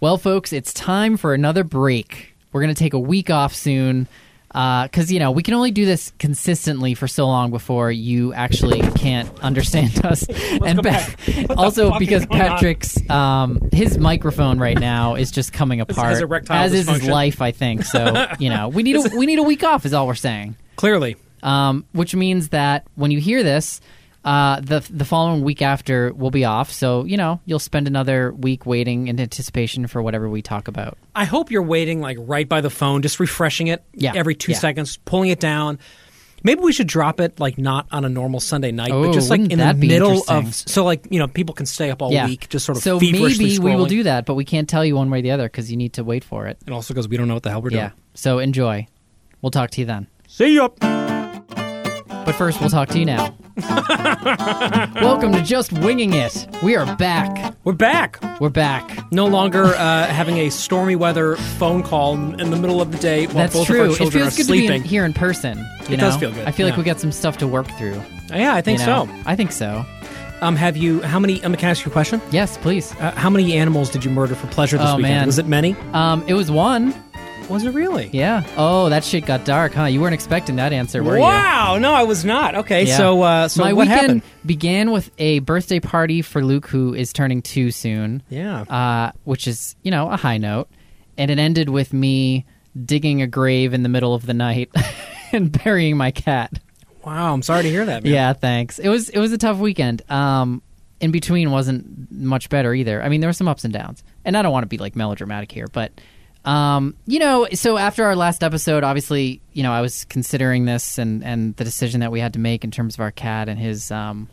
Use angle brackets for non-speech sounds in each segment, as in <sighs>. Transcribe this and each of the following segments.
Well, folks, it's time for another break. We're going to take a week off soon because, you know, we can only do this consistently for so long before you actually can't understand <laughs> us. and back. Also because? Patrick's, um, his microphone right now is just coming apart. erectile as is his life, I think. So, you know, we need a, <laughs> we need a week off is all we're saying. Clearly. Um, which means that when you hear this, uh, the the following week after we'll be off. So you know you'll spend another week waiting in anticipation for whatever we talk about. I hope you're waiting like right by the phone, just refreshing it Yeah, every two yeah. seconds, pulling it down. Maybe we should drop it like not on a normal Sunday night, Oh, but just like in the middle of so like you know people can stay up all yeah, week, just sort of so maybe we will do that, but we can't tell you one way or the other because you need to wait for it. And also because we don't know what the hell we're Yeah. doing. So enjoy. We'll talk to you then. See ya. But first, we'll talk to you now. <laughs> Welcome to Just Winging It. We are back. We're back. We're back. No longer uh, having a stormy weather phone call in the middle of the day while That's both true. of our It children feels are good to be in, here in person. You It know? does feel good, I feel like yeah. we got some stuff to work through. yeah, I think you know? so. I think so. Um, have you? How many? Um, can I ask you a question? Yes, please. Uh, how many animals did you murder for pleasure this Oh, weekend? man. Was it many? Um, it was one. Was it really? Yeah. Oh, that shit got dark, huh? You weren't expecting that answer, were you? Wow! No, I was not. Okay, Yeah. so uh, so My what weekend happened? began with a birthday party for Luke, who is turning two soon. Yeah. Uh, which is, you know, a high note. And it ended with me digging a grave in the middle of the night <laughs> and burying my cat. wow, I'm sorry to hear that. Man. Yeah, thanks. It was it was a tough weekend. Um, in between wasn't much better either. I mean, there were some ups and downs, and I don't want to be like melodramatic here, but um, you know, so after our last episode, obviously, you know, I was considering this and and the decision that we had to make in terms of our cat and his um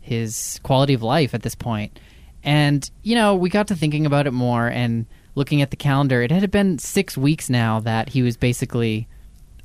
his quality of life at this point. And you know, we got to thinking about it more and looking at the calendar. It had been six weeks now that he was basically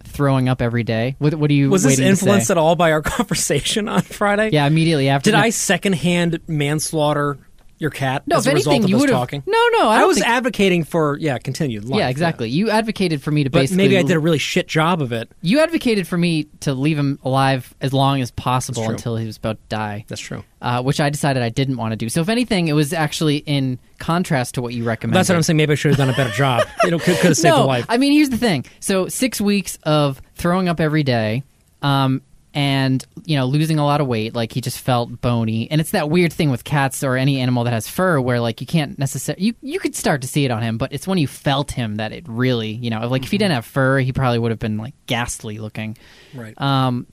throwing up every day. What, what are you Was this waiting to say? influenced at all by our <laughs> conversation on Friday? Yeah, immediately after. Did the- I secondhand manslaughter your cat No, as if a result anything, of you us would have. talking? No, no, I, I, was think- advocating for yeah, continued life. yeah, exactly. You advocated for me to But basically. maybe I did a really shit job of it. You advocated for me to leave him alive as long as possible until he was about to die, That's true. uh, which I decided I didn't want to do. So, if anything, it was actually in contrast to what you recommended. That's what I'm saying. Maybe I should have done a better job. <laughs> You know, could, could have saved no, a life. I mean, here's the thing. So six weeks of throwing up every day, um, and you know, losing a lot of weight. Like he just felt bony, and it's that weird thing with cats or any animal that has fur, where like you can't necessarily you you could start to see it on him, but it's when you felt him that it really, you know, like if he didn't have fur, he probably would have been like ghastly looking. right. Um,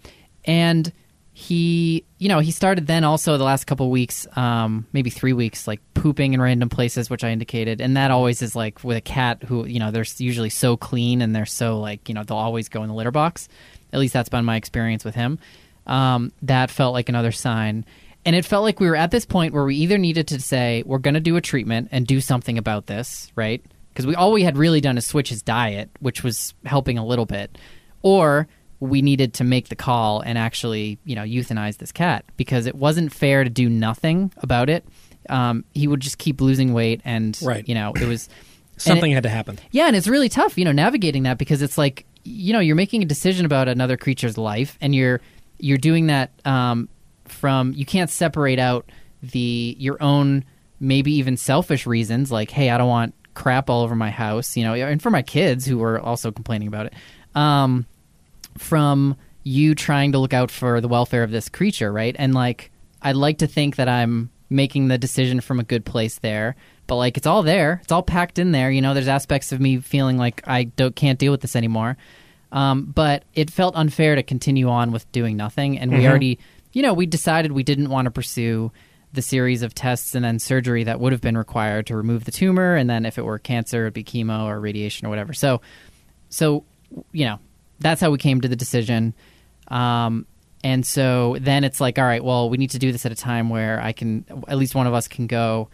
and he, you know, he started then also the last couple weeks, um, maybe three weeks, like pooping in random places, which I indicated. And that always is like with a cat who, you know, they're usually so clean and they're so like, you know, they'll always go in the litter box. At least that's been my experience with him. Um, that felt like another sign. And it felt like we were at this point where we either needed to say, we're going to do a treatment and do something about this, right? Because we all we had really done is switch his diet, which was helping a little bit. Or we needed to make the call and actually, you know, euthanize this cat because it wasn't fair to do nothing about it. Um, he would just keep losing weight, and Right. you know, it was <coughs> Something it- had to happen. yeah, and it's really tough, you know, navigating that because it's like, you know, you're making a decision about another creature's life, and you're you're doing that um, from you can't separate out the your own maybe even selfish reasons, like, hey, I don't want crap all over my house, you know, and for my kids who were also complaining about it, um, from you trying to look out for the welfare of this creature, right? And like, I'd like to think that I'm making the decision from a good place there, but like, it's all there, it's all packed in there. You know, there's aspects of me feeling like I don't can't deal with this anymore. Um, but it felt unfair to continue on with doing nothing, and we already, you know, we decided we didn't want to pursue the series of tests and then surgery that would have been required to remove the tumor, and then if it were cancer, it'd be chemo or radiation or whatever. So, so you know, that's how we came to the decision. Um, and so then it's like, all right, well, we need to do this at a time where I can, at least one of us can go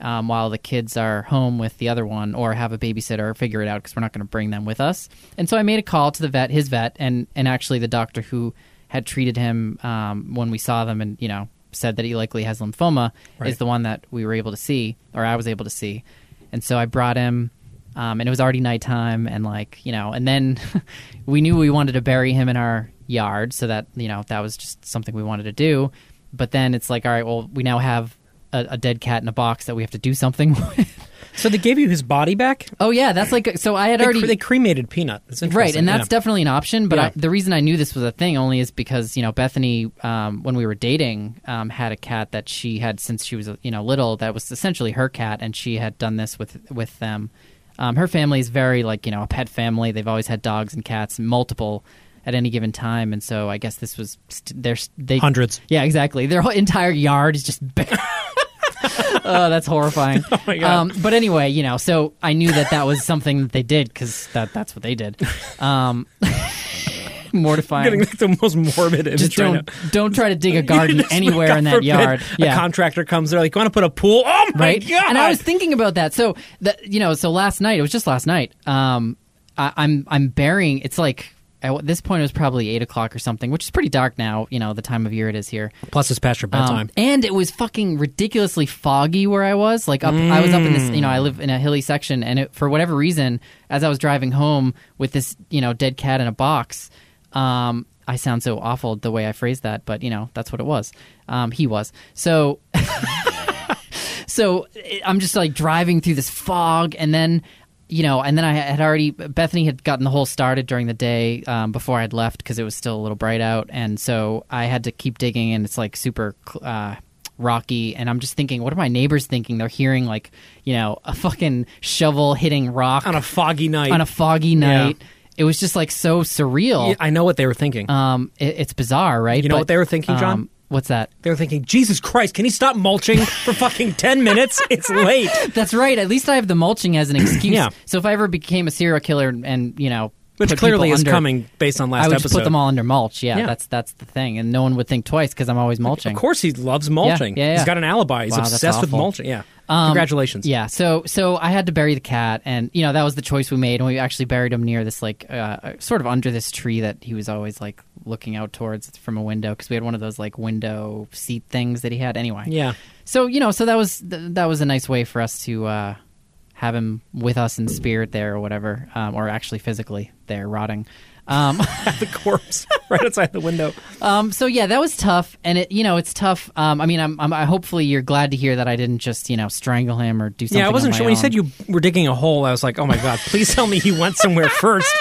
um, while the kids are home with the other one, or have a babysitter, or figure it out because we're not going to bring them with us. And so I made a call to the vet, his vet, and and actually the doctor who had treated him um, when we saw them, and you know said that he likely has lymphoma, Right. is the one that we were able to see, or I was able to see. And so I brought him um, and it was already nighttime and like you know and then <laughs> we knew we wanted to bury him in our yard so that you know that was just something we wanted to do but then it's like all right well we now have a, a dead cat in a box that we have to do something <laughs> with So they gave you his body back. oh yeah, that's like so. I had They, already cre- they cremated Peanut. That's right, and that's yeah. definitely an option. But Yeah. I, the reason I knew this was a thing only is because you know Bethany, um, when we were dating, um, had a cat that she had since she was you know little. That was essentially her cat, and she had done this with with them. Um, her family is very like you know a pet family. They've always had dogs and cats, multiple at any given time, and so I guess this was st- there's they hundreds. Yeah, exactly. Their whole entire yard is just. <laughs> <laughs> oh, that's horrifying. <laughs> Oh my God. Um, but anyway, you know, so I knew that that was something that they did because that that's what they did. Um, <laughs> mortifying. Getting like the most morbid image just right don't now. don't try to dig a garden Just, anywhere God in that forbid, yard. A contractor comes there like, "You want to put a pool?" Oh my right? god! And I was thinking about that. So that you know, so last night it was just last night. Um, I, I'm I'm burying. It's like at this point it was probably eight o'clock or something, which is pretty dark now. You know, the time of year it is here. Plus, it's past your Um, bedtime. and it was fucking ridiculously foggy where I was. Like up, I was up in this. You know, I live in a hilly section, and it, for whatever reason, as I was driving home with this, you know, dead cat in a box. Um, I sound so awful the way I phrased that, but you know, that's what it was. Um, he was so. <laughs> so I'm just like driving through this fog, and then you know, and then I had already Bethany had gotten the whole started during the day um, before I'd left because it was still a little bright out, and so I had to keep digging, and it's like super. Uh, rocky and i'm just thinking what are my neighbors thinking they're hearing like you know a fucking shovel hitting rock on a foggy night. on a foggy night it was just like so surreal Yeah, I know what they were thinking. um it, it's bizarre right You know But, what they were thinking, John? um, what's that they were thinking, "Jesus Christ, can he stop mulching for <laughs> fucking ten minutes? It's late." That's right. At least I have the mulching as an <clears throat> excuse. Yeah. So if I ever became a serial killer and, and you know, Which clearly is under- coming based on last I would episode. put them all under mulch. Yeah, Yeah. that's that's the thing, and no one would think twice because I'm always mulching. Of course, he loves mulching. Yeah, yeah, yeah. He's got an alibi. He's Wow, that's obsessed with mulching. Yeah. Um, Congratulations. Yeah. So so I had to bury the cat, and you know that was the choice we made, and we actually buried him near this like uh, sort of under this tree that he was always like looking out towards from a window because we had one of those like window seat things that he had. Anyway. Yeah. So you know, so that was th- that was a nice way for us to uh, have him with us in spirit there or whatever, um, or actually physically there rotting. Um, <laughs> the corpse <laughs> right outside the window. um, so yeah, that was tough, and it you know it's tough. Um, I mean, I'm, I'm I, hopefully you're glad to hear that I didn't just you know strangle him or do something. Yeah, I wasn't sure when you said you were digging a hole. I was like, "Oh my god, please tell me he went somewhere first.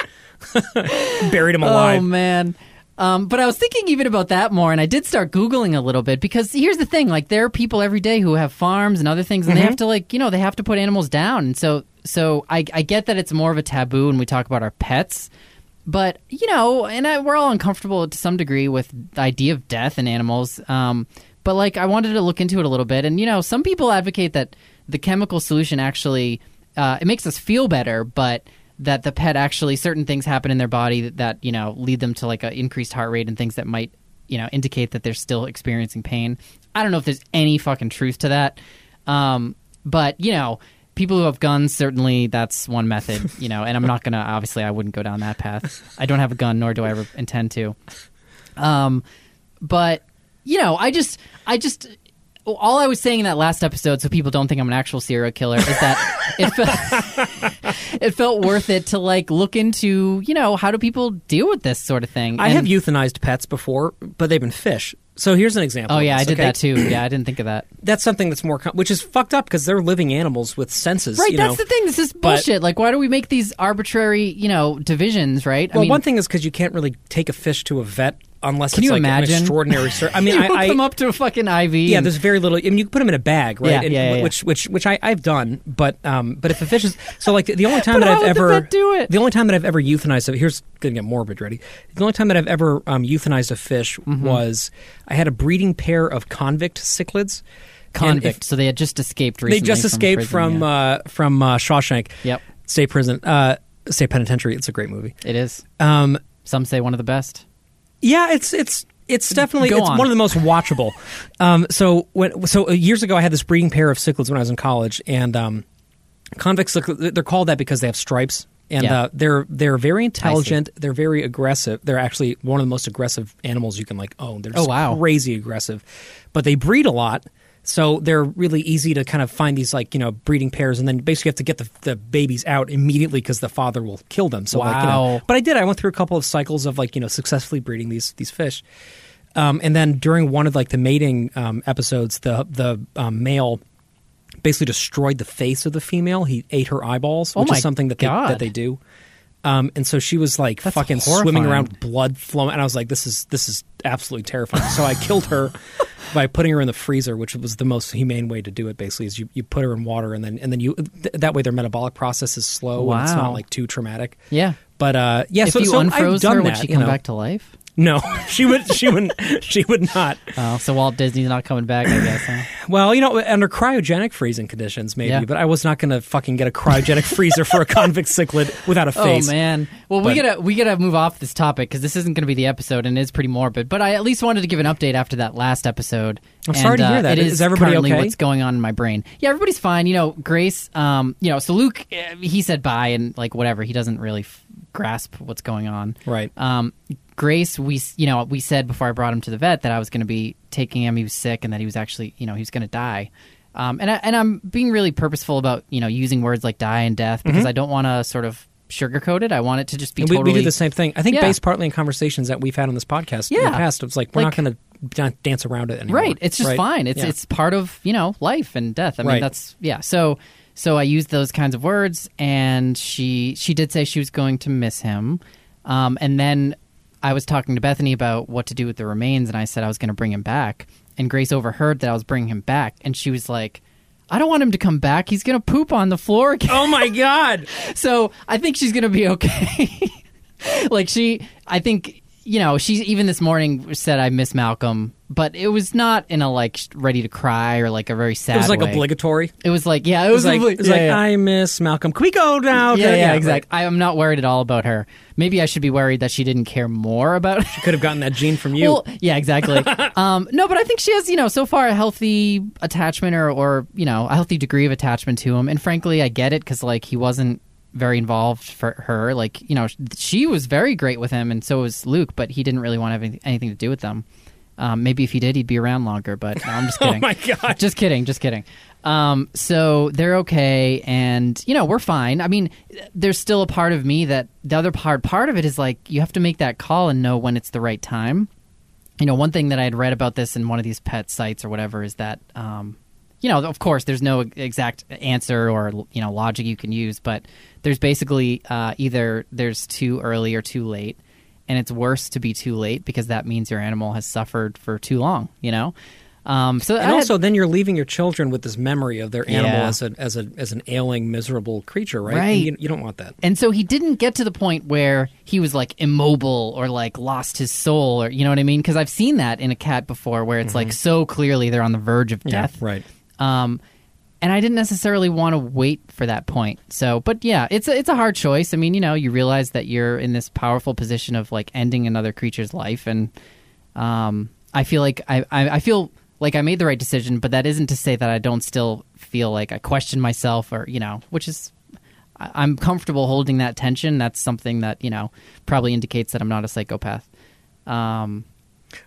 <laughs> Buried him alive." Oh man. Um, but I was thinking even about that more, and I did start googling a little bit because here's the thing: like there are people every day who have farms and other things, and they have to like you know they have to put animals down, and so so I, I get that it's more of a taboo when we talk about our pets, but you know, and I, we're all uncomfortable to some degree with the idea of death in animals. Um, but like I wanted to look into it a little bit, and you know, some people advocate that the chemical solution actually uh, it makes us feel better, but that the pet actually certain things happen in their body that, that you know lead them to like an increased heart rate and things that might you know indicate that they're still experiencing pain. I don't know if there's any fucking truth to that, um, but you know. People who have guns certainly that's one method, <laughs> you know, and I'm not gonna obviously I wouldn't go down that path. I don't have a gun, nor do I ever intend to. Um, but you know, I just, I just, all I was saying in that last episode, so people don't think I'm an actual serial killer, is that <laughs> it felt, <laughs> it felt worth it to like look into, you know, how do people deal with this sort of thing? I have euthanized pets before, but they've been fish. So here's an example. Oh yeah, I did okay? that too. Yeah, I didn't think of that. That's something that's more, com- which is fucked up because they're living animals with senses. Right, that's know? the thing. This is bullshit. like, why do we make these arbitrary, you know, divisions? Right? Well, I mean, one thing is because you can't really take a fish to a vet unless Can it's you like imagine? an extraordinary. Sur- I <laughs> mean, you I, hook I them up to a fucking IV. Yeah, and- there's very little. I mean, you can put them in a bag, right? Yeah, And- yeah, yeah. Which, which, which I, I've done, but, um, but if a fish is so like the only time that I've the ever do it? the only time that I've ever euthanized. So here's gonna get morbid. Ready? The only time that I've ever um, euthanized a fish Mm-hmm. was I had a breeding pair of convict cichlids. Convict. if- so they had just escaped. they Recently just from escaped prison, from yeah. uh, from uh, Shawshank Yep, State Prison, uh, State Penitentiary. It's a great movie. it is. Um, Some say one of the best. Yeah, it's it's it's definitely Go it's on. one of the most watchable. um, so when so years ago, I had this breeding pair of cichlids when I was in college, and um, convict cichlids they're called that because they have stripes, and Yeah. uh, they're they're very intelligent. They're very aggressive. They're actually one of the most aggressive animals you can like own. They're just Oh, wow. crazy aggressive, but they breed a lot. So they're really easy to kind of find these like you know breeding pairs, and then basically you have to get the, the babies out immediately because the father will kill them. So like, you know, Wow. but I did. I went through a couple of cycles of like you know successfully breeding these these fish, um, and then during one of like the mating um, episodes, the the um, male basically destroyed the face of the female. He ate her eyeballs, Oh which my is something that they, God. that they do. Um, and so she was like That's fucking swimming around, blood flowing, and I was like, "This is this is absolutely terrifying." so I killed her by putting her in the freezer, which was the most humane way to do it. Basically, is you, you put her in water, and then and then you th- that way their metabolic process is slow and it's not like too traumatic. Yeah. But uh, yeah, if so, you so I've unfroze done her, that. would she you come know. back to life? No, <laughs> she would. She wouldn't. She would not. Oh, so Walt Disney's not coming back, I guess. Huh? <sighs> Well, you know, under cryogenic freezing conditions, maybe. Yeah. But I was not going to fucking get a cryogenic freezer for a convict cichlid without a <laughs> oh, face. Oh man. Well, we gotta we gotta move off this topic because this isn't going to be the episode and it's pretty morbid. But I at least wanted to give an update after that last episode. I'm And, sorry to uh, hear that. It Is is everybody currently okay? What's going on in my brain? Yeah, everybody's fine. You know, Grace. Um, you know, so Luke, uh, he said bye and like whatever. He doesn't really f- grasp what's going on. Right. Um, Grace, we you know we said before I brought him to the vet that I was going to be taking him. He was sick and that he was actually you know he was going to die. Um, and I, and I'm being really purposeful about you know using words like die and death because I don't want to sort of sugarcoat it. I want it to just be And we, we do the same thing. I think Yeah. based partly on conversations that we've had on this podcast in the past. It's like we're Like- not going to dance around it anymore. Right. It's just right? fine. It's Yeah. it's part of you know life and death. I mean Right. that's yeah. So so I used those kinds of words, and she she did say she was going to miss him, um, and then I was talking to Bethany about what to do with the remains, and I said I was going to bring him back, and Grace overheard that I was bringing him back, and she was like. I don't want him to come back. He's going to poop on the floor again. Oh my god! <laughs> So I think she's gonna be okay. <laughs> like she, I think you know, she even this morning said I miss Malcolm, but it was not in a like ready to cry or like a very sad. It was like way. obligatory. It was like yeah, it It was, was like, obli- it was yeah, like yeah. I miss Malcolm. Can we go now? yeah, yeah, right. exactly. I am not worried at all about her. Maybe I should be worried that she didn't care more about. She could have gotten that gene from you. Well, yeah, exactly. <laughs> um, no, but I think she has, you know, so far a healthy attachment or, or you know, a healthy degree of attachment to him. And frankly, I get it because like he wasn't very involved for her. Like, you know, she was very great with him, and so was Luke, but he didn't really want to have anything, to do with them. Um, maybe if he did, he'd be around longer. But no, I'm just <laughs> kidding. oh my god! just kidding, just kidding. Um, so they're okay, and you know we're fine. I mean, there's still a part of me that the other part part of it is like you have to make that call and know when it's the right time. You know, one thing that I had read about this in one of these pet sites or whatever is that, um, you know, of course, there's no exact answer or you know logic you can use, but there's basically uh, either there's too early or too late, and it's worse to be too late because that means your animal has suffered for too long. You know. Um, so And had- also, then you're leaving your children with this memory of their animal Yeah. as a as a as an ailing, miserable creature, right? Right. You, you don't want that. And so he didn't get to the point where he was like immobile or like lost his soul or you know what I mean? Because I've seen that in a cat before where it's like so clearly they're on the verge of death. right. Um, and I didn't necessarily want to wait for that point. So, but yeah, it's a, it's a hard choice. I mean, you know, you realize that you're in this powerful position of like ending another creature's life, and um, I feel like I, I I feel like I made the right decision. But that isn't to say that I don't still feel like I question myself or you know, which is I- I'm comfortable holding that tension. That's something that you know probably indicates that I'm not a psychopath. Um,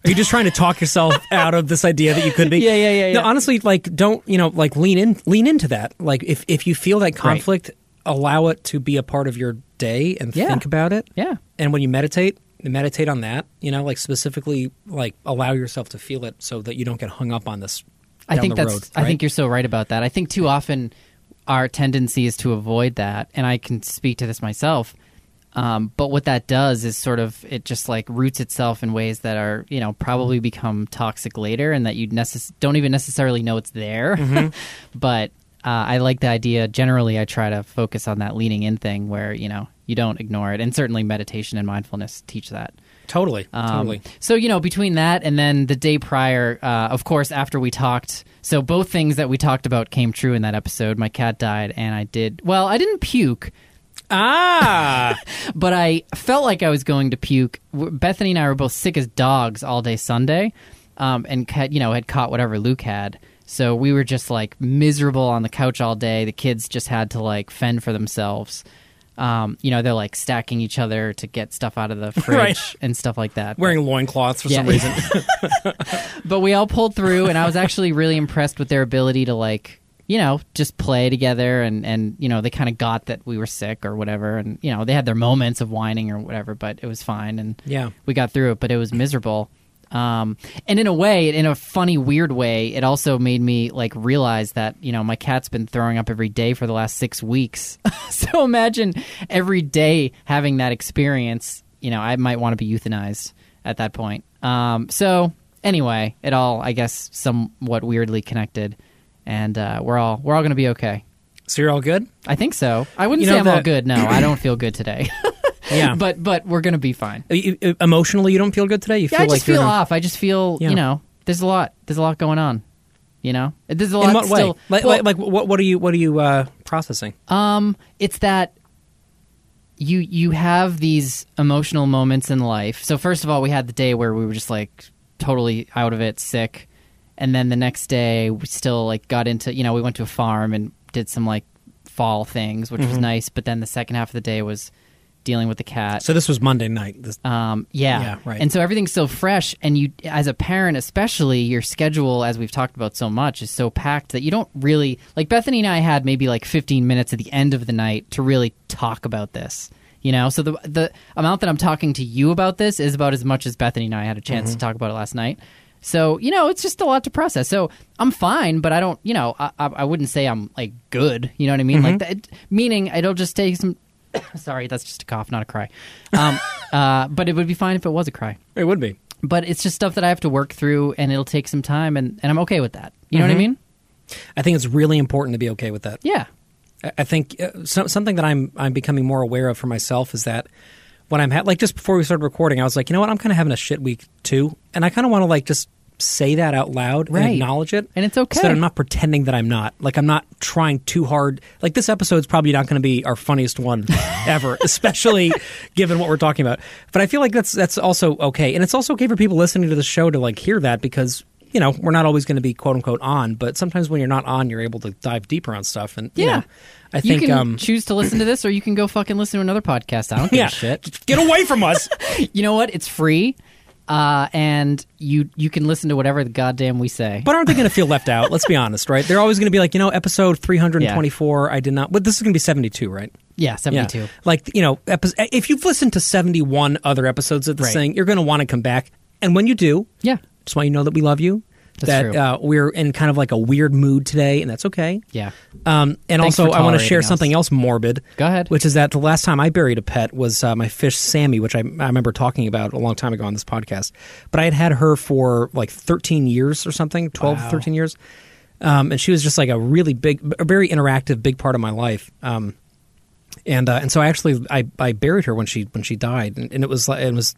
Are you just trying to talk yourself <laughs> out of this idea that you could be? Yeah, yeah, yeah, No, yeah. honestly, like don't you know, like lean in, lean into that. Like if if you feel that conflict, allow it to be a part of your day and Yeah. think about it. yeah, And when you meditate, meditate on that. You know, like specifically, like allow yourself to feel it so that you don't get hung up on this. I think the that's. road, I think you're so right about that. I think too often our tendency is to avoid that, and I can speak to this myself. Um, but what that does is sort of it just like roots itself in ways that are you know probably become toxic later, and that you necess- don't even necessarily know it's there. Mm-hmm. <laughs> but uh, I like the idea. Generally, I try to focus on that leaning in thing where you know you don't ignore it, and certainly meditation and mindfulness teach that. Totally, Um, totally. So you know, between that and then the day prior, uh, of course, after we talked, so both things that we talked about came true in that episode. My cat died, and I did well. I didn't puke, Ah, <laughs> but I felt like I was going to puke. Bethany and I were both sick as dogs all day Sunday, um, and had, you know had caught whatever Luke had. So we were just like miserable on the couch all day. The kids just had to like fend for themselves. Um, you know, they're like stacking each other to get stuff out of the <laughs> fridge Right. and stuff like that. wearing loincloths for Yeah. some reason. <laughs> but we all pulled through and i was actually really impressed with their ability to like you know just play together and and you know they kind of got that we were sick or whatever and you know they had their moments of whining or whatever but it was fine and yeah. we got through it but it was miserable Um, and in a way, in a funny, weird way, it also made me like realize that you know my cat's been throwing up every day for the last six weeks. <laughs> so imagine every day having that experience. You know, I might want to be euthanized at that point. Um, so anyway, it all I guess somewhat weirdly connected, and uh, we're all we're all going to be okay. So you're all good? I think so. I wouldn't You say I'm all good. No, I don't <coughs> feel good today. <laughs> Yeah. but but we're going to be fine. Uh, you- emotionally, you don't feel good today. You Yeah, feel I just like feel off. I just feel, Yeah. you know, there's a lot. There's a lot going on. You know, there's a lot In what way? Like, well, like what? What are you? What are you uh, processing? um, it's that you you have these emotional moments in life. So first of all, we had the day where we were just like totally out of it, sick, and then the next day we still like got into. You know, we went to a farm and did some like fall things, which Mm-hmm. was nice. But then the second half of the day was dealing with the cat. So this was Monday night. This, Um, yeah. Yeah, right. And so everything's so fresh, and you, as a parent, especially, your schedule, as we've talked about so much, is so packed that you don't really like. Bethany and I had maybe like 15 minutes at the end of the night to really talk about this. You know, so the the amount that I'm talking to you about this is about as much as Bethany and I had a chance Mm-hmm. to talk about it last night. So you know, it's just a lot to process. So I'm fine, but I don't, you know, I, I, I wouldn't say I'm like good. You know what I mean? Mm-hmm. Like that, meaning it'll just take some. <coughs> Sorry, that's just a cough, not a cry. Um, <laughs> uh, but it would be fine if it was a cry. it would be. But it's just stuff that I have to work through, and it'll take some time, and, and I'm okay with that. You know Mm-hmm. what I mean? I think it's really important to be okay with that. Yeah. I- I think uh, so, something that I'm I'm becoming more aware of for myself is that when I'm ha- like just before we started recording, I was like, you know what, I'm kind of having a shit week too, and I kind of want to like just say that out loud Right. and acknowledge it, And it's okay. So that I'm not pretending that I'm not. Like I'm not trying too hard. Like this episode's probably not going to be our funniest one <laughs> ever, especially given what we're talking about. But I feel like that's that's also okay, and it's also okay for people listening to the show to like hear that because. You know, we're not always going to be quote unquote on, but sometimes when you're not on, you're able to dive deeper on stuff. And you Yeah. know, I you can um, choose to listen to this, or you can go fucking listen to another podcast. I don't give yeah, a shit. Get away from us. <laughs> You know what? It's free, uh, and you you can listen to whatever the goddamn we say. but aren't they going to feel left out? Let's be honest, right? They're always going to be like, you know, episode 324, I did not. But this is going to be 72, right? yeah, seventy two. Yeah. Like, you know, epi- if you've listened to 71 other episodes of this Right. thing, you're going to want to come back. And when you do, Yeah, just want you to know that we love you. That's that true. Uh, we're in kind of like a weird mood today, and that's okay. yeah. Um, and Thanks also, I want to share us. something else morbid. Go ahead. Which is that the last time I buried a pet was uh, my fish Sammy, which I, I remember talking about a long time ago on this podcast. But I had had her for like 13 years or something, 12, Wow. 13 years. Um, and she was just like a really big, a very interactive, big part of my life. Um, and uh, and so I actually I, I buried her when she when she died, and, and it was like it was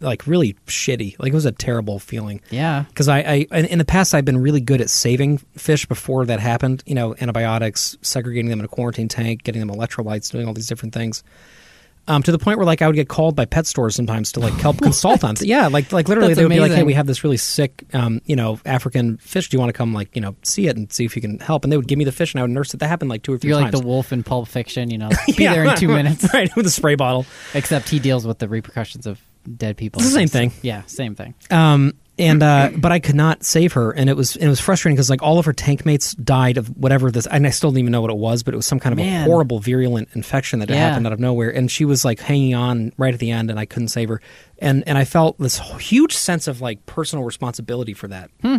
like really shitty. Like it was a terrible feeling Yeah. because I, I in in the past I've been really good at saving fish before that happened. You know, antibiotics, segregating them in a quarantine tank, getting them electrolytes, doing all these different things. Um, to the point where like I would get called by pet stores sometimes to like help <laughs> consult on. Yeah, like like literally That's they would be like, "Hey, we have this really sick, um, you know, African fish. Do you want to come like you know see it and see if you can help?" And they would give me the fish and I would nurse it. That happened like two or three You're like times. the wolf in Pulp Fiction. You know, <laughs> be Yeah. there in two minutes. <laughs> right with a spray bottle. Except he deals with the repercussions of dead people. It's the same thing. Yeah, same thing. Um, and uh, but I could not save her, and it was it was frustrating because like all of her tank mates died of whatever this, and I still don't even know what it was, but it was some kind of Man. a horrible virulent infection that had Yeah. happened out of nowhere, and she was like hanging on right at the end, and I couldn't save her, and and I felt this huge sense of like personal responsibility for that. Hmm.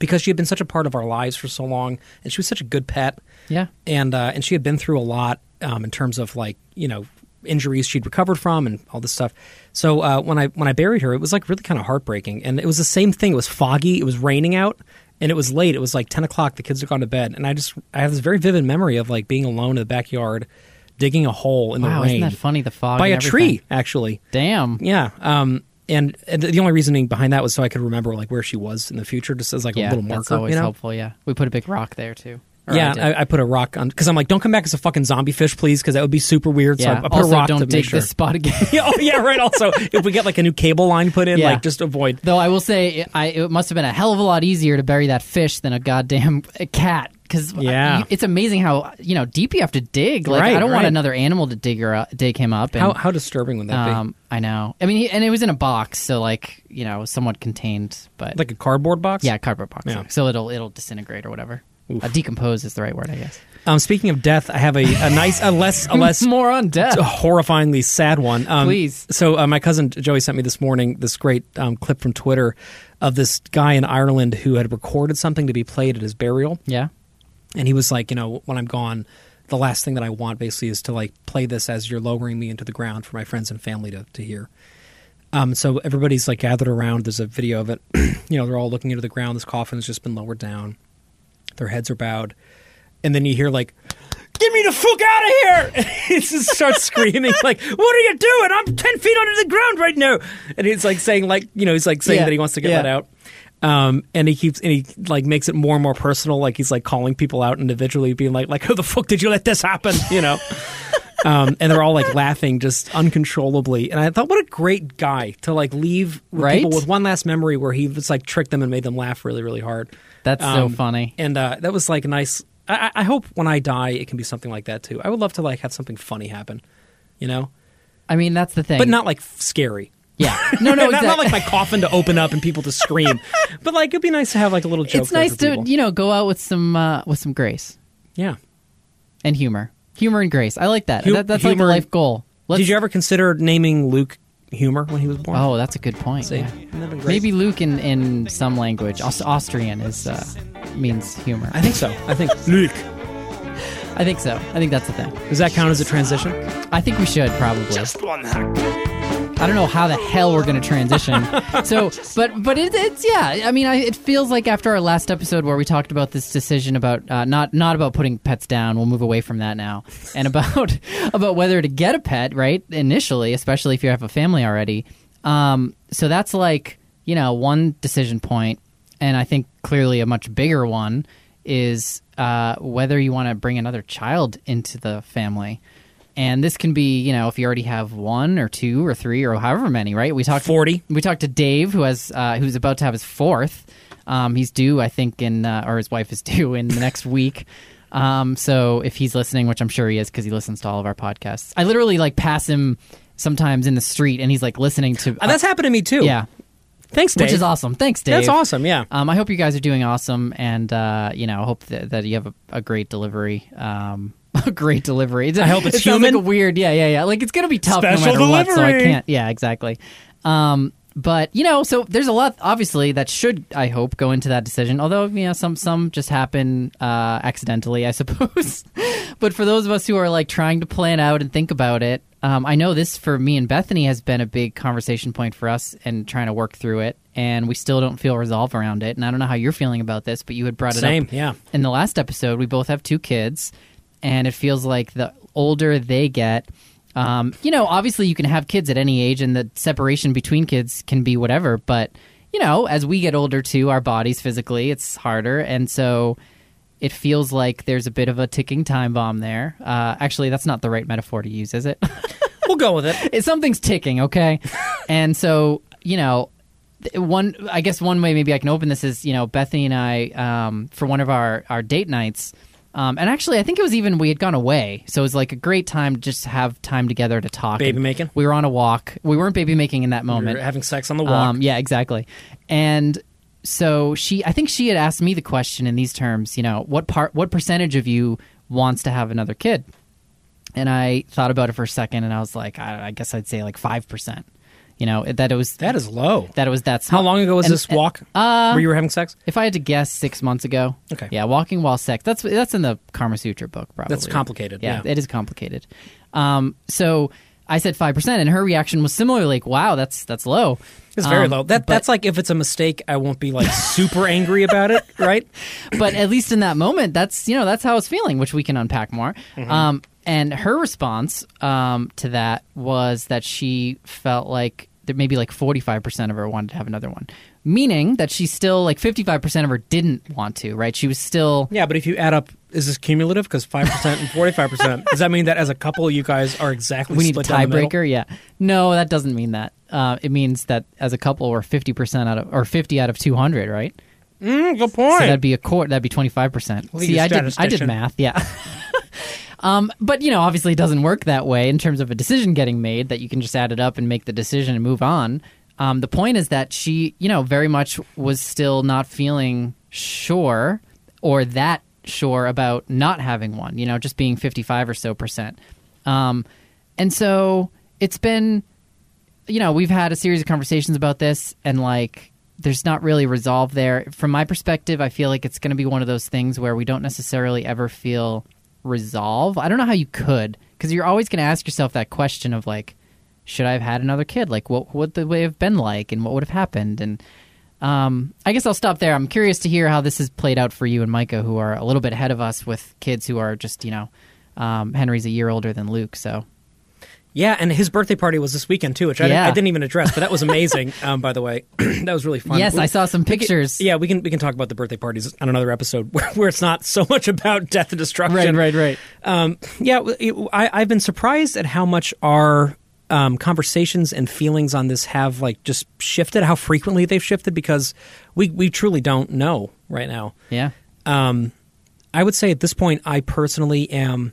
Because she had been such a part of our lives for so long, and she was such a good pet, Yeah. and uh, and she had been through a lot um, in terms of like you know injuries she'd recovered from and all this stuff. So uh, when I when I buried her, it was like really kind of heartbreaking, and it was the same thing. It was foggy, it was raining out, and it was late. It was like ten o'clock. The kids had gone to bed, and I just I have this very vivid memory of like being alone in the backyard, digging a hole in Wow, the rain isn't that funny? The fog by a tree, actually. Damn. Yeah. Um, and and the only reasoning behind that was so I could remember like where she was in the future, just as like yeah, a little marker. that's always you know? helpful. Yeah, we put a big rock there too. Or Yeah, did. I, I put a rock on because I'm like, don't come back as a fucking zombie fish, please, because that would be super weird. So I, yeah. I put also, a rock don't to dig make sure. this spot again. <laughs> yeah, oh, yeah, right. Also, if we get like a new cable line put in, Yeah. like just avoid. Though I will say, it, I, it must have been a hell of a lot easier to bury that fish than a goddamn <laughs> cat. Because Yeah. it's amazing how you know deep you have to dig. Like Right, I don't want another animal to dig her, up, dig him up. And, How how disturbing would that um, I know. I mean, he, and it was in a box, so like you know, somewhat contained, but? Like a cardboard box? yeah, cardboard box. Yeah. So it'll it'll disintegrate or whatever. Oof. Uh, decompose is the right word, I guess. Um, speaking of death, I have a, a nice, a less, a less <laughs> More on death. a horrifyingly sad one. Um, Please. So uh, my cousin Joey sent me this morning this great um, clip from Twitter of this guy in Ireland who had recorded something to be played at his burial, Yeah. and he was like, you know, when I'm gone, the last thing that I want basically is to like play this as you're lowering me into the ground for my friends and family to to hear. Um, so everybody's like gathered around. There's a video of it. <clears throat> you know, they're all looking into the ground. This coffin's just been lowered down. Their heads are bowed, and then you hear like, "Get me the fuck out of here!" <laughs> he just starts screaming like, "What are you doing? I'm ten feet under the ground right now!" And he's like saying like, you know, he's like saying Yeah. that he wants to get Yeah. let out. Um, and he keeps and he like makes it more and more personal. Like he's like calling people out individually, being like, "Like, how the fuck did you let this happen?" <laughs> You know. Um, and they're all like laughing just uncontrollably. And I thought, what a great guy to like leave with Right? people with one last memory where he was like tricked them and made them laugh really, really hard. That's so Um, funny. And uh, that was like nice. I, I hope when I die, it can be something like that too. I would love to like have something funny happen, you know, I mean, that's the thing. but not like f- scary. Yeah. No, no, <laughs> not, not like my coffin to open up and people to scream, <laughs> but like it'd be nice to have like a little joke. it's nice to people. you know go out with some uh, with some grace yeah. and humor, humor and grace. I like that. Hu- that that's like a humor- life goal. Let's, Did you ever consider naming Luke Humor when he was born? Oh, that's a good point. See? yeah. Wouldn't that have great? Maybe Luke in, in some language, Aus- Austrian is uh, means humor. I think so. I think <laughs> Luke. I think so. I think that's the thing. Does that count as a transition? I think we should probably. Just one hack. I don't know how the hell we're going to transition. <laughs> so, but but it, it's yeah. I mean, I, it feels like after our last episode where we talked about this decision about uh, not not about putting pets down. We'll move away from that now, and about <laughs> about whether to get a pet. Right initially, especially if you have a family already. Um, so that's like you know one decision point, and I think clearly a much bigger one is uh, whether you want to bring another child into the family. And this can be, you know, if you already have one or two or three or however many, right? We talked 40. We talked to Dave, who has uh, who's about to have his fourth. Um, he's due, I think, in uh, or his wife is <laughs> due in the next week. Um, so if he's listening, which I'm sure he is because he listens to all of our podcasts, I literally like pass him sometimes in the street, and he's like listening to. Uh, that's happened to me too. yeah, Thanks, Dave. which is awesome. Thanks, Dave. That's awesome. Yeah. Um, I hope you guys are doing awesome, and uh, you know, I hope that, that you have a, a great delivery. Um, <laughs> a great delivery. I hope it's it like human. a weird, yeah, yeah, yeah. Like it's gonna be tough Special no matter what. So I can't. Yeah, exactly. Um, but you know, so there's a lot obviously that should I hope go into that decision. Although you know, some some just happen uh, accidentally, I <laughs> suppose. but for those of us who are like trying to plan out and think about it, um, I know this for me and Bethany has been a big conversation point for us and trying to work through it. And we still don't feel resolve around it. And I don't know how you're feeling about this, but you had brought it Same. up Yeah. in the last episode, we both have two kids, and it feels like the older they get, um, you know, obviously you can have kids at any age, and the separation between kids can be whatever. But you know, as we get older too, our bodies physically, it's harder, and so it feels like there's a bit of a ticking time bomb there. Uh, actually, that's not the right metaphor to use, is it? <laughs> We'll go with it. Something's ticking, okay? <laughs> and so, you know, one I guess one way maybe I can open this is, you know, Bethany and I um, for one of our our date nights um, and actually, I think it was even we had gone away, so it was like a great time to just have time together to talk. Baby And making? We were on a walk. We weren't baby making in that moment. We were having sex on the walk. Um, yeah, exactly. And so she, I think she had asked me the question in these terms. You know, what part, what percentage of you wants to have another kid? And I thought about it for a second, and I was like, I, I guess I'd say like five percent. You know, that it was that is low. that it was that. How long ago was And- this walk? Uh, where you were having sex? if I had to guess, six months ago. Okay. Yeah, walking while sex. That's that's in the Karma Sutra book, probably. That's complicated, Yeah, yeah. it is complicated. Um, so I said five percent, and her reaction was similarly like, "Wow, that's that's low." It's very Um, low. That but- that's like if it's a mistake, I won't be like super angry about it, <laughs> right? but at least in that moment, that's you know that's how I was feeling, which we can unpack more. Mm-hmm. Um, and her response um, to that was that she felt like that maybe like forty five percent of her wanted to have another one, meaning that she still like fifty five percent of her didn't want to. Right? She was still Yeah, but if you add up, is this cumulative? Because five percent and forty five percent. <laughs> Does that mean that as a couple, you guys are exactly we need a split down the middle? tiebreaker. Yeah, no, that doesn't mean that. Uh, it means that as a couple, we're fifty percent out of or fifty out of two hundred, right? Mm, good So point. that'd be a court. That'd be twenty five percent. Well, See, you're a I did. I did math. Yeah. <laughs> um, but you know, obviously, it doesn't work that way in terms of a decision getting made. That you can just add it up and make the decision and move on. Um, the point is that she, you know, very much was still not feeling sure or that sure about not having one. You know, just being fifty five or so percent. Um, and so it's been, you know, we've had a series of conversations about this, and like, there's not really resolve there. From my perspective, I feel like it's going to be one of those things where we don't necessarily ever feel resolve. I don't know how you could, because you're always going to ask yourself that question of like, should I have had another kid? Like, what would the way have been like, and what would have happened? And um, I guess I'll stop there. I'm curious to hear how this has played out for you and Micah, who are a little bit ahead of us with kids who are just, you know, um, Henry's a year older than Luke, so Yeah, and his birthday party was this weekend too, which I, Yeah. I didn't even address, but that was <laughs> amazing. um, by the way, <clears throat> that was really fun. yes, We- I saw some we can- pictures. yeah, we can we can talk about the birthday parties on another episode <laughs> where, where it's not so much about death and destruction. right, right, right. Um, yeah, it- I, I've been surprised at how much our um, conversations and feelings on this have like just shifted, how frequently they've shifted, because we we truly don't know right now. Yeah, Um, I would say at this point, I personally am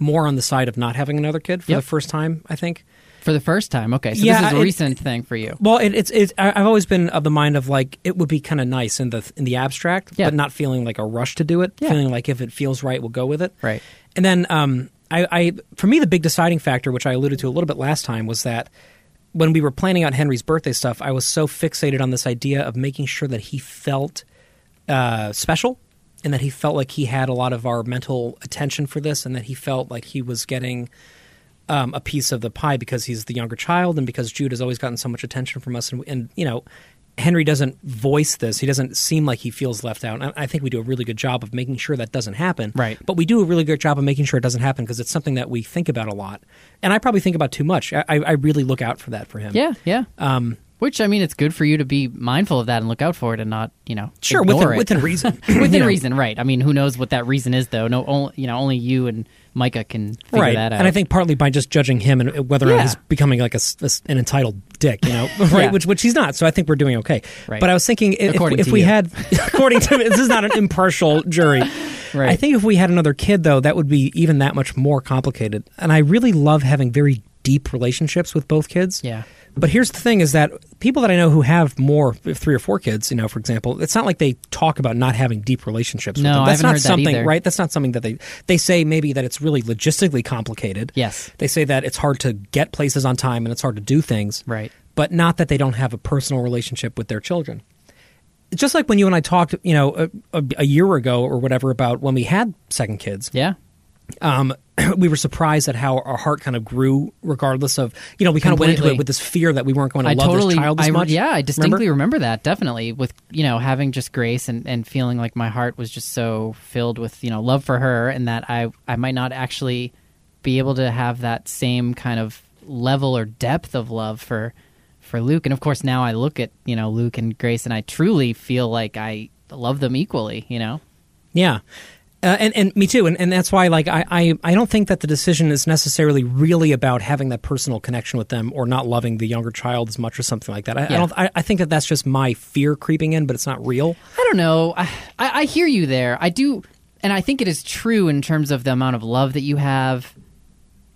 more on the side of not having another kid for Yep. the first time. I think. for the first time. Okay, so Yeah, this is a it- recent thing for you. Well, it, it's it's I've always been of the mind of like it would be kind of nice in the in the abstract, Yeah. but not feeling like a rush to do it. Yeah. Feeling like if it feels right, we'll go with it. Right. And then um, I, I for me the big deciding factor, which I alluded to a little bit last time, was that when we were planning out Henry's birthday stuff, I was so fixated on this idea of making sure that he felt uh, special and that he felt like he had a lot of our mental attention for this and that he felt like he was getting um, a piece of the pie because he's the younger child and because Jude has always gotten so much attention from us. And, and you know Henry doesn't voice this. He doesn't seem like he feels left out. And I, I think we do a really good job of making sure that doesn't happen. Right. but we do a really good job of making sure it doesn't happen because it's something that we think about a lot. And I probably think about too much. I, I I really look out for that for him. Yeah, yeah. um, Which I mean, it's good for you to be mindful of that and look out for it, and not you know sure within, it. within reason <laughs> within know. reason, right? I mean, who knows what that reason is, though? No, only, you know, only you and Micah can figure right that out. and i think partly by just judging him and whether Yeah. not he's becoming like a, a an entitled dick you know <laughs> right Yeah. which which he's not so i think we're doing okay Right. but i was thinking if, if to we you. had <laughs> according to this is not an impartial jury Right. i think if we had another kid though that would be even that much more complicated and i really love having very deep relationships with both kids yeah, but here's the thing: is that people that I know who have more, three or four kids, you know, for example, it's not like they talk about not having deep relationships. No, with them. I that's haven't not heard that something, either. right? That's not something that they they say. Maybe that it's really logistically complicated. yes, They say that it's hard to get places on time and it's hard to do things, right, but not that they don't have a personal relationship with their children. Just like when you and I talked, you know, a, a year ago or whatever about when we had second kids yeah, um, <clears throat> we were surprised at how our heart kind of grew, regardless of you know we kind of went into it with this fear that we weren't going to I love totally, this child as I, much. yeah, I distinctly Remember? remember that definitely with you know having just Grace and and feeling like my heart was just so filled with you know love for her, and that I I might not actually be able to have that same kind of level or depth of love for for Luke, and of course now I look at you know Luke and Grace, and I truly feel like I love them equally, you know. Yeah. Uh, and, and me too, and, and that's why like I, I, I don't think that the decision is necessarily really about having that personal connection with them or not loving the younger child as much or something like that. I, I don't I, I think that that's just my fear creeping in, but it's not real. I don't know. I, I, I hear you there. I do, and I think it is true in terms of the amount of love that you have,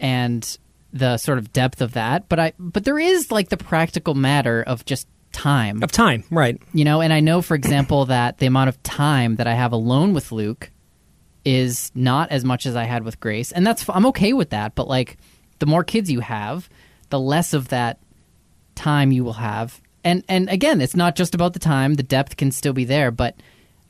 and the sort of depth of that. But I, but there is like the practical matter of just time, Of time, right? you know. And I know, for example, that the amount of time that I have alone with Luke is not as much as I had with Grace, and that's I'm okay with that. But like, the more kids you have, the less of that time you will have. And and again, it's not just about the time. The depth can still be there, but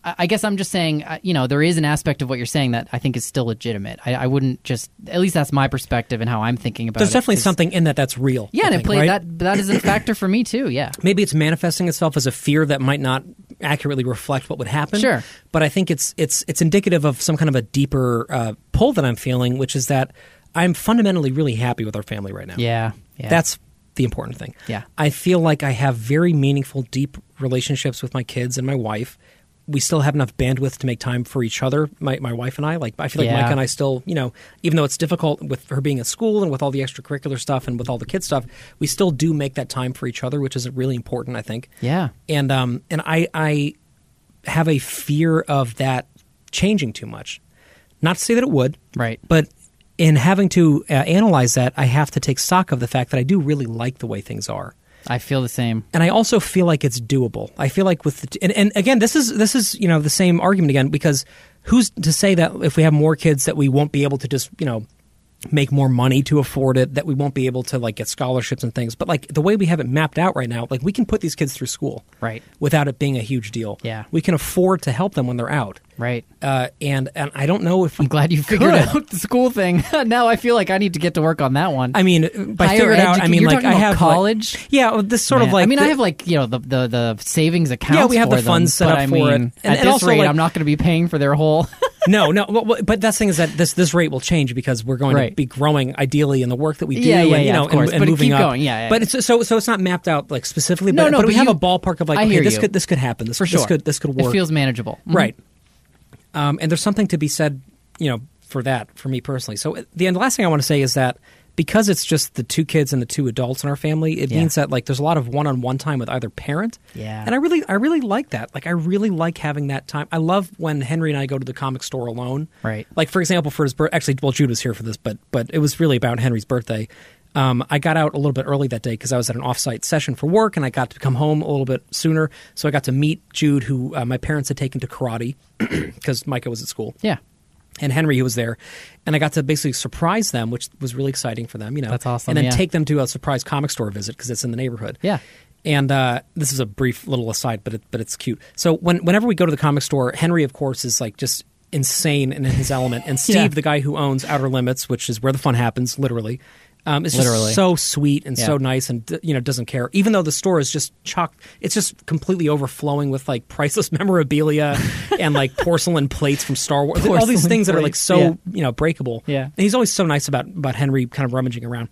I I guess I'm just saying, uh, you know, there is an aspect of what you're saying that I think is still legitimate. I, I wouldn't just, at least that's my perspective and how I'm thinking about it. There's definitely something in that that's real. Yeah, I and it think, played right? that. That is a factor for me too. Yeah, maybe it's manifesting itself as a fear that might not accurately reflect what would happen. Sure. but I think it's it's it's indicative of some kind of a deeper uh, pull that I'm feeling, which is that I'm fundamentally really happy with our family right now. yeah, yeah. That's the important thing. Yeah. I feel like I have very meaningful, deep relationships with my kids and my wife. We still have enough bandwidth to make time for each other, my, my wife and I. Like I feel like Yeah. Micah and I still, you know, even though it's difficult with her being at school and with all the extracurricular stuff and with all the kid stuff, we still do make that time for each other, which is really important, I think yeah, and um and I I have a fear of that changing too much. Not to say that it would, right. but in having to uh, analyze that, I have to take stock of the fact that I do really like the way things are. I feel the same. And I also feel like it's doable. I feel like with the t- and, and again, this is this is you know the same argument again because who's to say that if we have more kids that we won't be able to just you know make more money to afford it that we won't be able to like get scholarships and things but like the way we have it mapped out right now like we can put these kids through school Right. without it being a huge deal Yeah. we can afford to help them when they're out Right. uh, and and i don't know if I'm glad you figured could. out the school thing. <laughs> now I feel like I need to get to work on that one. i mean by Higher figured out i mean like i have like- college. yeah well, this sort of like I mean, the- I have like you know the the, the savings account. Yeah, we have the them, funds set up I for it. And- at and this also, rate, like- I'm not going to be paying for their whole. <laughs> no, no, well, but that's the thing is that this this rate will change because we're going Right. to be growing ideally in the work that we do, Yeah, yeah, and, you yeah, know, of course. and, and But moving keep up. going, yeah, yeah. But it's so so it's not mapped out like specifically, No, but, no, but we but have a ballpark of like, okay, this could this could happen. This For this sure. could this could work. It feels manageable. Mhm. right. Um, and there's something to be said, you know, for that for me personally. So uh, the, the last thing I want to say is that because it's just the two kids and the two adults in our family, it Yeah. means that like there's a lot of one-on-one time with either parent. Yeah. And I really I really like that. Like I really like having that time. I love when Henry and I go to the comic store alone. Right. Like for example, for his birth, actually, well, Jude was here for this, but but it was really about Henry's birthday. Um, I got out a little bit early that day because I was at an offsite session for work, and I got to come home a little bit sooner. So I got to meet Jude, who uh, my parents had taken to karate <clears throat> because Micah was at school, Yeah. and Henry who was there, and I got to basically surprise them, which was really exciting for them. You know, That's awesome, And then yeah. take them to a surprise comic store visit because it's in the neighborhood. Yeah. And uh, this is a brief little aside, but it, but it's cute. So when whenever we go to the comic store, Henry, of course, is like just insane and in his element, and <laughs> Steve, Yeah. the guy who owns Outer Limits, which is where the fun happens, literally, um, is Literally. just so sweet and so nice, and you know doesn't care. Even though the store is just chock, it's just completely overflowing with like priceless <laughs> memorabilia and like porcelain plates from Star Wars, all these Porcelain things that are like so yeah. you know breakable. Yeah. and he's always so nice about about Henry kind of rummaging around.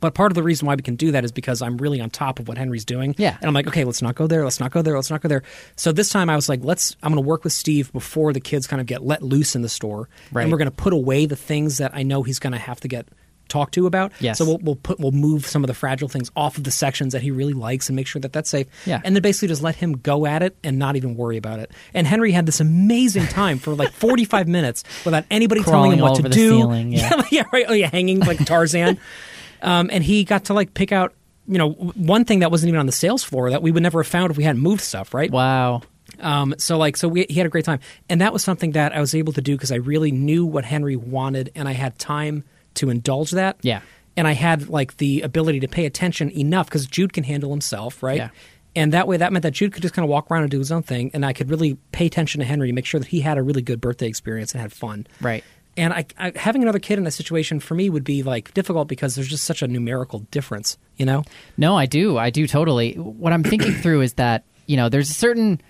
But part of the reason why we can do that is because I'm really on top of what Henry's doing. Yeah. And I'm like, okay, let's not go there. Let's not go there. Let's not go there. So this time I was like, let's, I'm going to work with Steve before the kids kind of get let loose in the store. Right. And we're going to put away the things that I know he's going to have to get talked to about. Yes. So we'll, we'll put, we'll move some of the fragile things off of the sections that he really likes and make sure that that's safe. Yeah. And then basically just let him go at it and not even worry about it. And Henry had this amazing time for like 45 <laughs> minutes without anybody telling him what to do. ceiling, <laughs> yeah. yeah, right. Oh, yeah, hanging like Tarzan. <laughs> um, and he got to like pick out, you know, one thing that wasn't even on the sales floor that we would never have found if we hadn't moved stuff, right? Wow. Um, so like, so we, he had a great time, and that was something that I was able to do because I really knew what Henry wanted, and I had time to indulge that. Yeah. and I had like the ability to pay attention enough because Jude can handle himself, right? Yeah. And that way, that meant that Jude could just kind of walk around and do his own thing, and I could really pay attention to Henry make sure that he had a really good birthday experience and had fun. Right. And I, I, having another kid in that situation for me would be like difficult because there's just such a numerical difference, you know? No, I do. I do totally. What I'm thinking through is that, you know, there's a certain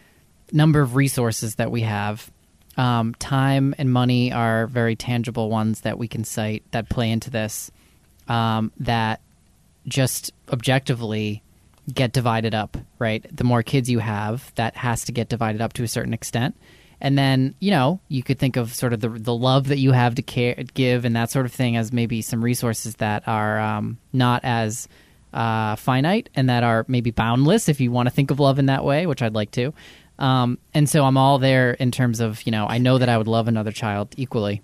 number of resources that we have. Um, time and money are very tangible ones that we can cite that play into this, um, that just objectively get divided up, right? The more kids you have, that has to get divided up to a certain extent. And then, you know, you could think of sort of the the love that you have to care, give and that sort of thing as maybe some resources that are um, not as uh, finite and that are maybe boundless if you want to think of love in that way, which I'd like to. Um, and so I'm all there in terms of, you know, I know that I would love another child equally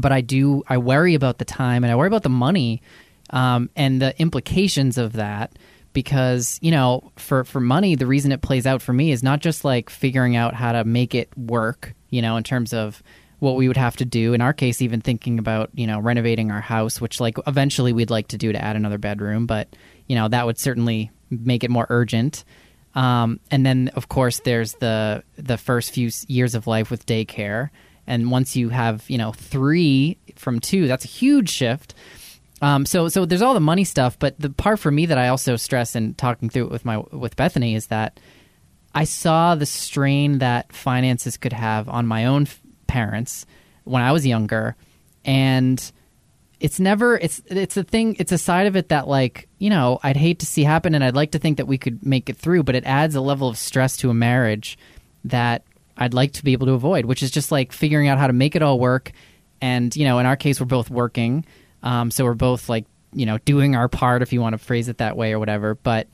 but I do I worry about the time and I worry about the money um, and the implications of that because you know for for money the reason it plays out for me is not just like figuring out how to make it work you know in terms of what we would have to do. In our case even thinking about you know renovating our house which like eventually we'd like to do to add another bedroom but you know that would certainly make it more urgent um, and then of course there's the the first few years of life with daycare. And once you have you know three from two that's a huge shift. Um, so so there's all the money stuff but the part for me that i also stress in talking through it with my with bethany is that i saw the strain that finances could have on my own f- parents when i was younger. And it's never it's it's a thing it's a side of it that like you know i'd hate to see happen and i'd like to think that we could make it through but it adds a level of stress to a marriage that i'd like to be able to avoid which is just like figuring out how to make it all work. And you know in our case we're both working. Um, so we're both like you know doing our part if you want to phrase it that way or whatever but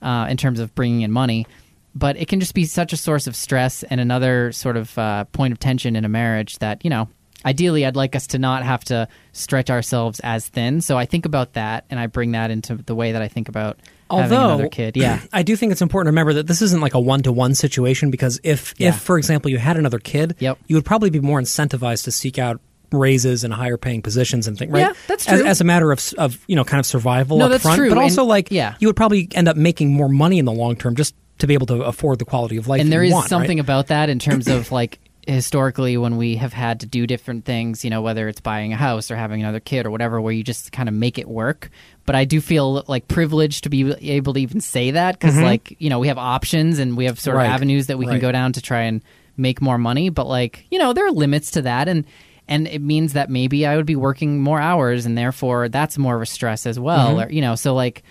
uh, in terms of bringing in money. But it can just be such a source of stress and another sort of uh, point of tension in a marriage that you know ideally, I'd like us to not have to stretch ourselves as thin. So I think about that, and I bring that into the way that I think about having Although another kid. Yeah, <clears throat> I do think it's important to remember that this isn't like a one to one situation because if Yeah. if for example you had another kid, Yep. you would probably be more incentivized to seek out raises and higher paying positions and things, right? Yeah, that's As, true. as a matter of of you know kind of survival No, up that's front, true, but and- also like yeah. you would probably end up making more money in the long term just to be able to afford the quality of life. and there is want, something right? about that in terms of like historically when we have had to do different things you know whether it's buying a house or having another kid or whatever where you just kind of make it work but i do feel like privileged to be able to even say that because like you know we have options and we have sort Mm-hmm. Right. of avenues that we can go down to try and make more money but like you know there are limits to that and and it means that maybe i would be working more hours and therefore that's more of a stress as well Mm-hmm. or you know so like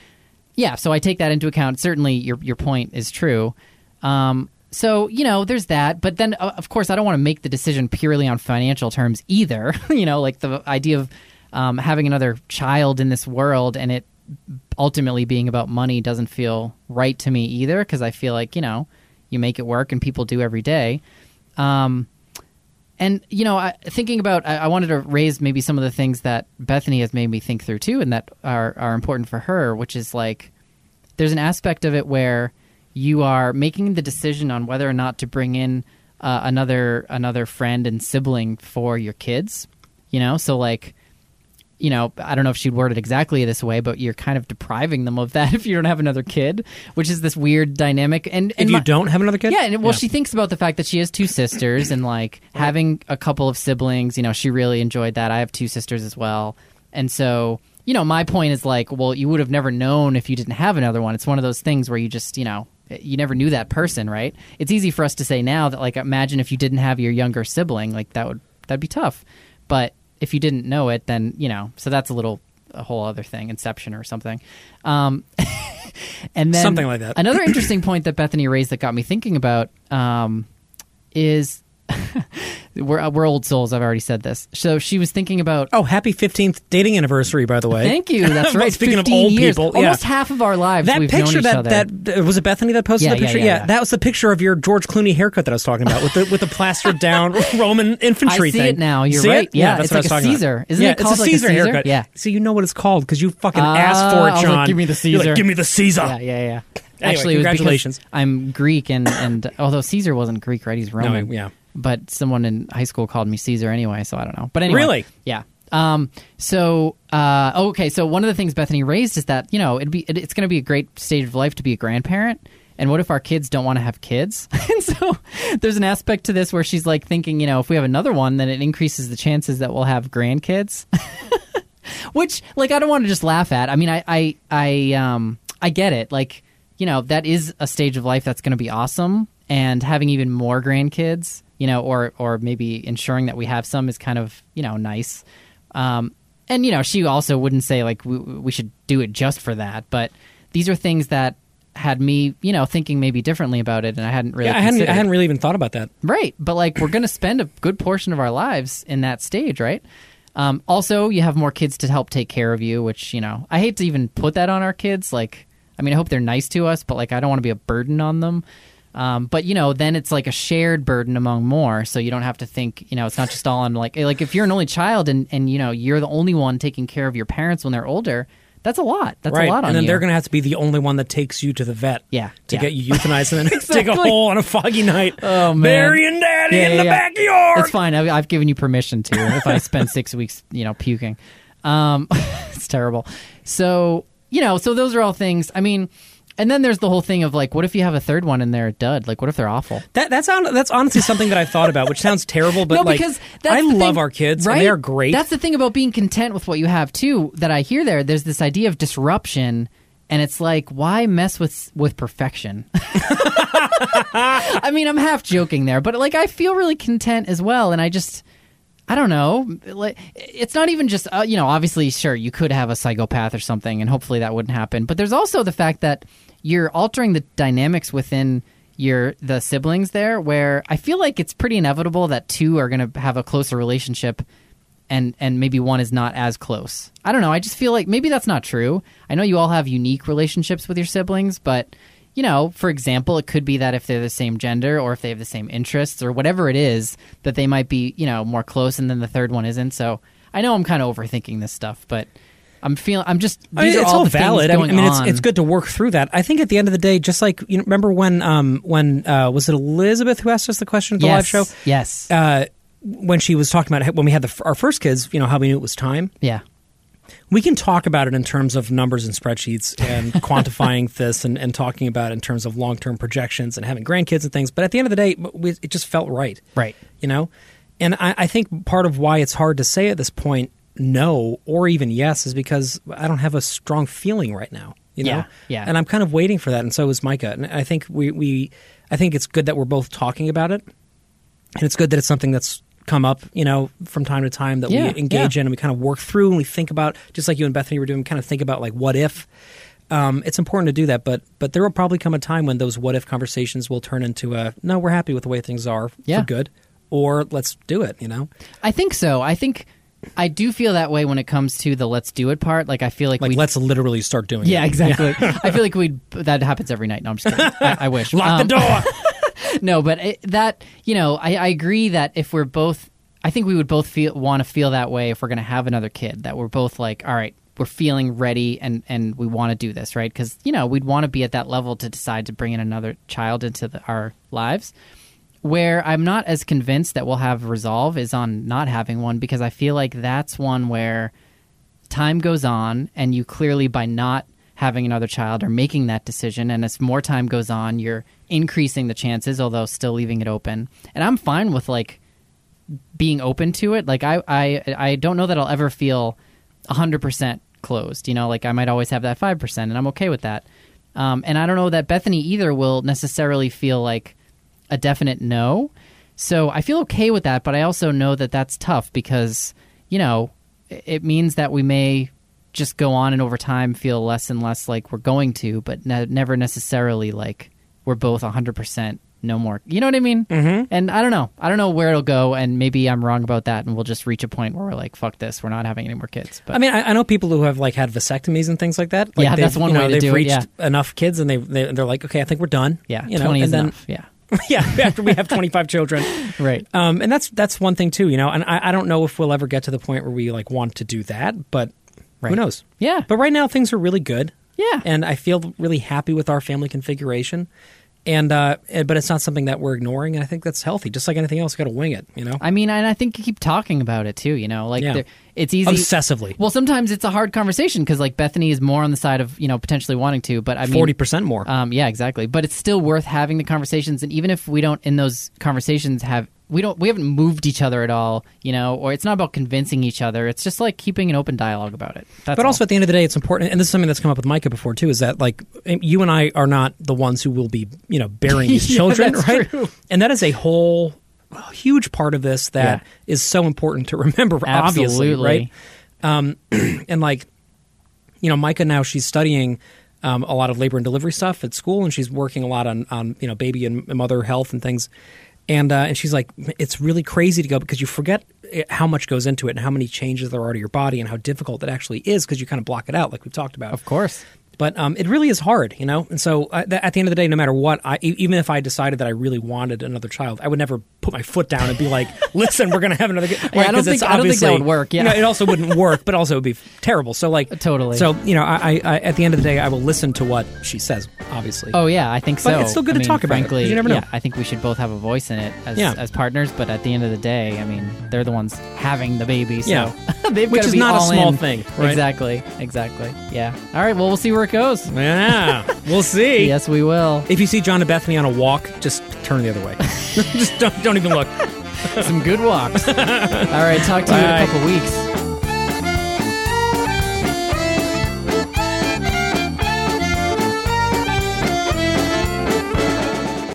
yeah, so I take that into account. Certainly, your your point is true. Um, so you know, there's that. But then, uh, of course, I don't want to make the decision purely on financial terms either. <laughs> you know, like the idea of um, having another child in this world and it ultimately being about money doesn't feel right to me either. Because I feel like you know, you make it work, and people do every day. Um, and you know, I, thinking about, I, I wanted to raise maybe some of the things that Bethany has made me think through too, and that are are important for her, which is like, there's an aspect of it where you are making the decision on whether or not to bring in uh, another another friend and sibling for your kids. You know, so like, you know, I don't know if she'd word it exactly this way, but you're kind of depriving them of that <laughs> if you don't have another kid, which is this weird dynamic. And, If you my- don't have another kid, yeah, and well, she thinks about the fact that she has two sisters and like having a couple of siblings. You know, she really enjoyed that. I have two sisters as well, and so you know, my point is like, well, you would have never known if you didn't have another one. It's one of those things where you just, you know, you never knew that person, right? It's easy for us to say now that like, imagine if you didn't have your younger sibling, like that would that'd be tough. But if you didn't know it, then you know, so that's a little a whole other thing, Inception or something. Um, <laughs> and then Something like that. Another interesting point that Bethany raised that got me thinking about um, is we're uh, we're old souls. I've already said this. So she was thinking about. Oh, happy fifteenth dating anniversary, by the way. Thank you. That's <laughs> right. Speaking of old years. people, yeah. almost half of our lives That we've picture known each that that uh, was it Bethany that posted Yeah, the picture. yeah, yeah. that was the picture of your George Clooney haircut that I was talking about with the with the plastered down <laughs> Roman infantry I see thing. it now. You're See right. It? Yeah, that's it's what like I was a talking Caesar. About. Isn't it called it's a like Caesar, Caesar? haircut. Yeah. So you know what it's called because you fucking Ah, asked for it, John. like, give me the Caesar. like, give me the Caesar. yeah, yeah, yeah. Anyway, Actually, it was because congratulations. I'm Greek, and and although Caesar wasn't Greek, right? He's Roman. yeah. But someone in high school called me Caesar anyway, so I don't know. But anyway, Really? yeah. Um, so, uh, oh, okay. So one of the things Bethany raised is that you know it'd be it, it's going to be a great stage of life to be a grandparent. And what if our kids don't want to have kids? <laughs> and so there's an aspect to this where she's like thinking, you know, if we have another one, then it increases the chances that we'll have grandkids. <laughs> Which, like, I don't want to just laugh at. I mean, I, I, I, um, I get it. Like, you know, that is a stage of life that's going to be awesome, and having even more grandkids, you know, or or maybe ensuring that we have some is kind of you know nice. Um, and you know, she also wouldn't say like we, we should do it just for that, but these are things that had me, you know, thinking maybe differently about it, and I hadn't really. Yeah, I hadn't I hadn't really even thought about that. Right, but like we're going to spend a good portion of our lives in that stage, right? Um, also, you have more kids to help take care of you, which you know I hate to even put that on our kids. Like, I mean, I hope they're nice to us, but like I don't want to be a burden on them. Um, but you know, then it's like a shared burden among more, so you don't have to think. You know, it's not just all on like like if you're an only child and and you know you're the only one taking care of your parents when they're older. That's a lot. That's right, a lot on and then you. they're going to have to be the only one that takes you to the vet. Yeah, to yeah. get you euthanized and then <laughs> dig a Exactly. hole on a foggy night. Oh, man. burying daddy Yeah, in yeah, the backyard. It's fine. I've, I've given you permission to if I spend six <laughs> weeks, you know, puking. Um, <laughs> it's terrible. So you know, so those are all things. I mean, and then there's the whole thing of like, what if you have a third one and they're a dud? Like, what if they're awful? That, that's on, that's honestly something that I thought about, which sounds terrible, but no, like because I love thing, our kids, right? and they are great. That's the thing about being content with what you have too. That I hear there. There's this idea of disruption, and it's like, why mess with with perfection? <laughs> I mean, I'm half joking there, but like, I feel really content as well, and I just. I don't know. It's not even just uh, you know. Obviously, sure, you could have a psychopath or something, and hopefully that wouldn't happen. But there's also the fact that you're altering the dynamics within your the siblings there, where I feel like it's pretty inevitable that two are going to have a closer relationship, and and maybe one is not as close. I don't know. I just feel like maybe that's not true. I know you all have unique relationships with your siblings, but you know, for example, it could be that if they're the same gender or if they have the same interests or whatever it is, that they might be, you know, more close and then the third one isn't. So I know I'm kind of overthinking this stuff, but I'm feeling, I'm just, these I mean, are it's all, all valid. I mean, it's it's good to work through that. I think at the end of the day, just like you know, remember when um when uh was it Elizabeth who asked us the question at the live show? Yes. Uh, when she was talking about when we had the, our first kids, you know how we knew it was time. yeah. We can talk about it in terms of numbers and spreadsheets and <laughs> quantifying this and, and talking about it in terms of long term projections and having grandkids and things. But at the end of the day, we, it just felt right. Right. You know? And I, I think part of why it's hard to say at this point no or even yes is because I don't have a strong feeling right now. You know? Yeah, yeah. And I'm kind of waiting for that, and so is Micah. And I think we, we I think it's good that we're both talking about it. And it's good that it's something that's come up, you know, from time to time that Yeah, we engage yeah. in and we kind of work through and we think about just like you and Bethany were doing, kind of think about like what if. Um, it's important to do that, but but there will probably come a time when those what if conversations will turn into a no, we're happy with the way things are Yeah. for good, or let's do it. You know, I think so. I think I do feel that way when it comes to the let's do it part. Like, I feel like, like we let's literally start doing Yeah, it. exactly. <laughs> I feel like we that happens every night. No, I'm just kidding. I, I wish. <laughs> Lock Um, the door. <laughs> <laughs> no, but it, that you know, I, I agree that if we're both, I think we would both feel want to feel that way if we're going to have another kid. That we're both like, all right, we're feeling ready and and we want to do this, right? Because you know, we'd want to be at that level to decide to bring in another child into the, our lives. Where I'm not as convinced that we'll have resolve is on not having one because I feel like that's one where time goes on and you clearly by not having another child or making that decision. And as more time goes on you're increasing the chances although still leaving it open. And i'm fine with like being open to it. Like i i, I don't know that i'll ever feel 100% closed you know? Like i might always have that 5% and i'm okay with that. Um, and i don't know that bethany either will necessarily feel like a definite no. So i feel okay with that but i also know that that's tough because you know it it means that we may just go on and over time feel less and less like we're going to, but ne- never necessarily like we're both 100% no more. You know what I mean? Mm-hmm. And I don't know. I don't know where it'll go, and maybe I'm wrong about that, and we'll just reach a point where we're like, fuck this, we're not having any more kids. But I mean, I, I know people who have like had vasectomies and things like that. Like Yeah, that's one you know, way to they've do it, reached yeah. enough kids, and they, they they're like, okay, I think we're done. yeah, you know, 20 and is then enough. Yeah. <laughs> yeah, after we have 25 children. <laughs> Right. Um, and that's that's one thing too, you know. And I, I don't know if we'll ever get to the point where we like want to do that, but who knows? Yeah. But right now things are really good, Yeah. and I feel really happy with our family configuration. And uh, but it's not something that we're ignoring, and I think that's healthy. Just like anything else, you got to wing it, you know, I mean, and I think you keep talking about it too. You know, like Yeah. it's easy. obsessively, well, sometimes it's a hard conversation because like Bethany is more on the side of you know potentially wanting to, but I mean, forty percent more. Um, yeah, exactly. But it's still worth having the conversations, and even if we don't in those conversations have we don't we haven't moved each other at all, you know, or it's not about convincing each other. It's just like keeping an open dialogue about it. That's but all. also at the end of the day, it's important, and this is something that's come up with Micah before too. Is that like you and I are not the ones who will be, you know, bearing <laughs> these Yeah, children, right? true. And that is a whole huge part of this that is Yeah. so important to <laughs> remember. Obviously, Absolutely. right? Um, <clears throat> and like, you know, Micah now she's studying. Um, a lot of labor and delivery stuff at school, and she's working a lot on, on you know baby and mother health and things. And uh, and she's like, it's really crazy to go because you forget how much goes into it and how many changes there are to your body and how difficult it actually is because you kind of block it out, like we've talked about. of course. But um, it really is hard, you know. And so uh, th- at the end of the day, no matter what, I, e- even if I decided that I really wanted another child, I would never put my foot down and be like, <laughs> "Listen, we're going to have another." Kid. Yeah, I don't think- I don't think that would work, yeah. you know, it also wouldn't <laughs> work, but also it would be terrible. So like, Totally. So you know, I, I, at the end of the day, I will listen to what she says. Obviously. Oh yeah, I think so. But it's still good I to mean, talk about it, frankly, you never know. Yeah, I think we should both have a voice in it as Yeah. as partners. But at the end of the day, I mean, they're the ones having the baby, so Yeah. <laughs> Which is not a small in. thing, right? Exactly, exactly. Yeah. All right. Well, we'll see where it goes. Yeah, we'll see. Yes, we will. If you see John and Bethany on a walk, just turn the other way. <laughs> just don't, don't even look. Some good walks. <laughs> All right. Talk to you in a couple weeks.